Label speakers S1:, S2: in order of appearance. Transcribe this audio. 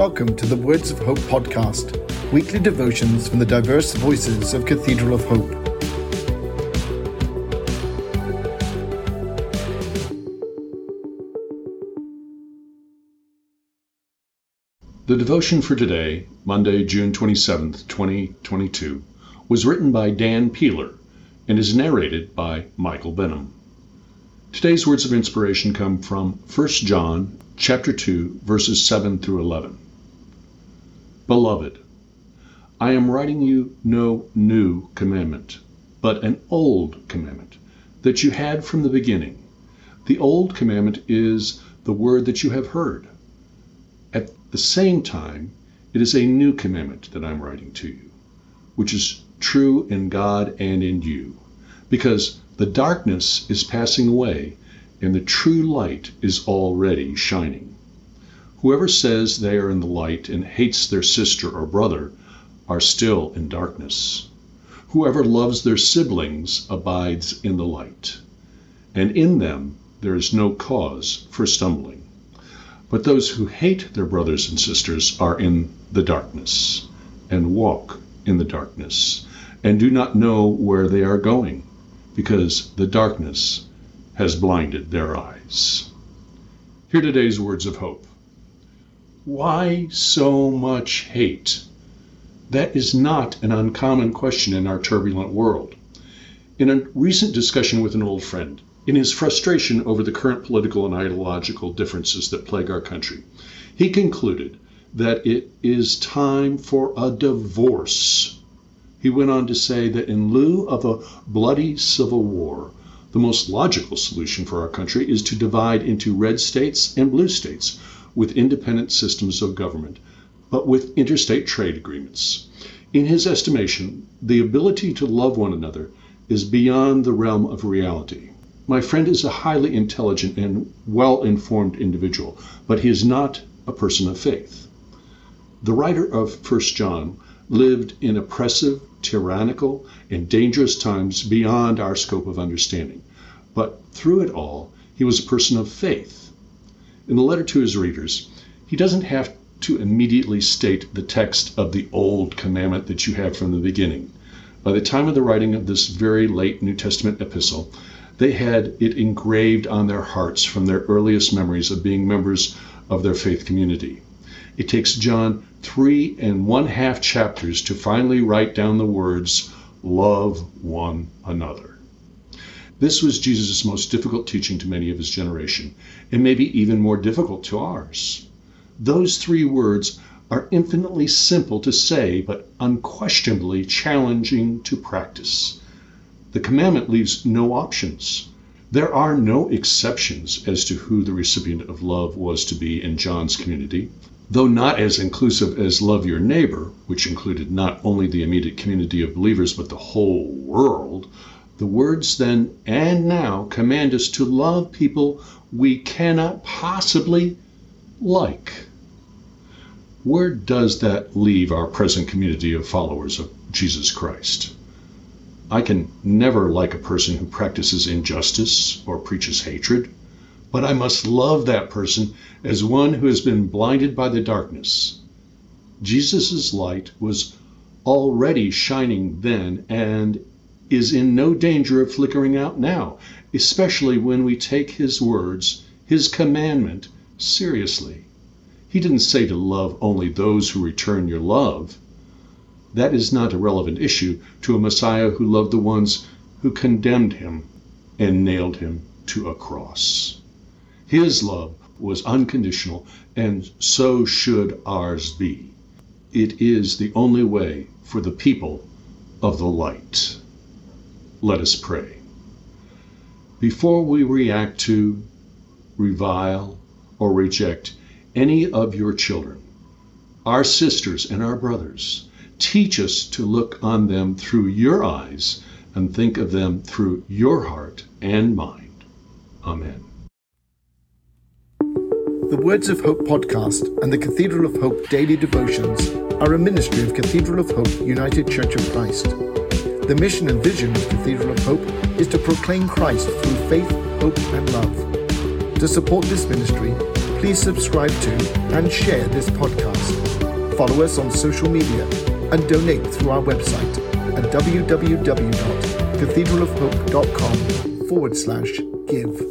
S1: Welcome to the Words of Hope podcast, weekly devotions from the diverse voices of Cathedral of Hope.
S2: The devotion for today, Monday, June 27th, 2022, was written by Dan Peeler and is narrated by Michael Benham. Today's words of inspiration come from 1 John chapter 2 verses 7 through 11. Beloved, I am writing you no new commandment, but an old commandment that you had from the beginning. The old commandment is the word that you have heard. At the same time, it is a new commandment that I'm writing to you, which is true in God and in you, because the darkness is passing away and the true light is already shining. Whoever says they are in the light and hates their sister or brother are still in darkness. Whoever loves their siblings abides in the light, and in them there is no cause for stumbling. But those who hate their brothers and sisters are in the darkness, and walk in the darkness, and do not know where they are going, because the darkness has blinded their eyes. Hear today's words of hope. Why so much hate? That is not an uncommon question in our turbulent world. In a recent discussion with an old friend, in his frustration over the current political and ideological differences that plague our country, he concluded that it is time for a divorce. He went on to say that in lieu of a bloody civil war, the most logical solution for our country is to divide into red states and blue states with independent systems of government, but with interstate trade agreements. In his estimation, the ability to love one another is beyond the realm of reality. My friend is a highly intelligent and well informed individual, but he is not a person of faith. The writer of 1 John lived in oppressive, tyrannical, and dangerous times beyond our scope of understanding. But through it all, he was a person of faith in the letter to his readers, he doesn't have to immediately state the text of the old commandment that you have from the beginning. By the time of the writing of this very late New Testament epistle, they had it engraved on their hearts from their earliest memories of being members of their faith community. It takes John three and one half chapters to finally write down the words, love one another. This was Jesus' most difficult teaching to many of his generation, and maybe even more difficult to ours. Those three words are infinitely simple to say, but unquestionably challenging to practice. The commandment leaves no options. There are no exceptions as to who the recipient of love was to be in John's community. Though not as inclusive as love your neighbor, which included not only the immediate community of believers but the whole world, the words then and now command us to love people we cannot possibly like. Where does that leave our present community of followers of Jesus Christ? I can never like a person who practices injustice or preaches hatred, but I must love that person as one who has been blinded by the darkness. Jesus' light was already shining then and is in no danger of flickering out now, especially when we take his words, his commandment, seriously. He didn't say to love only those who return your love. That is not a relevant issue to a Messiah who loved the ones who condemned him and nailed him to a cross. His love was unconditional, and so should ours be. It is the only way for the people of the light. Let us pray. Before we react to, revile, or reject any of your children, our sisters and our brothers, teach us to look on them through your eyes and think of them through your heart and mind. Amen.
S1: The Words of Hope podcast and the Cathedral of Hope daily devotions are a ministry of Cathedral of Hope United Church of Christ. The mission and vision of Cathedral of Hope is to proclaim Christ through faith, hope, and love. To support this ministry, please subscribe to and share this podcast. Follow us on social media and donate through our website at www.cathedralofhope.com forward slash give.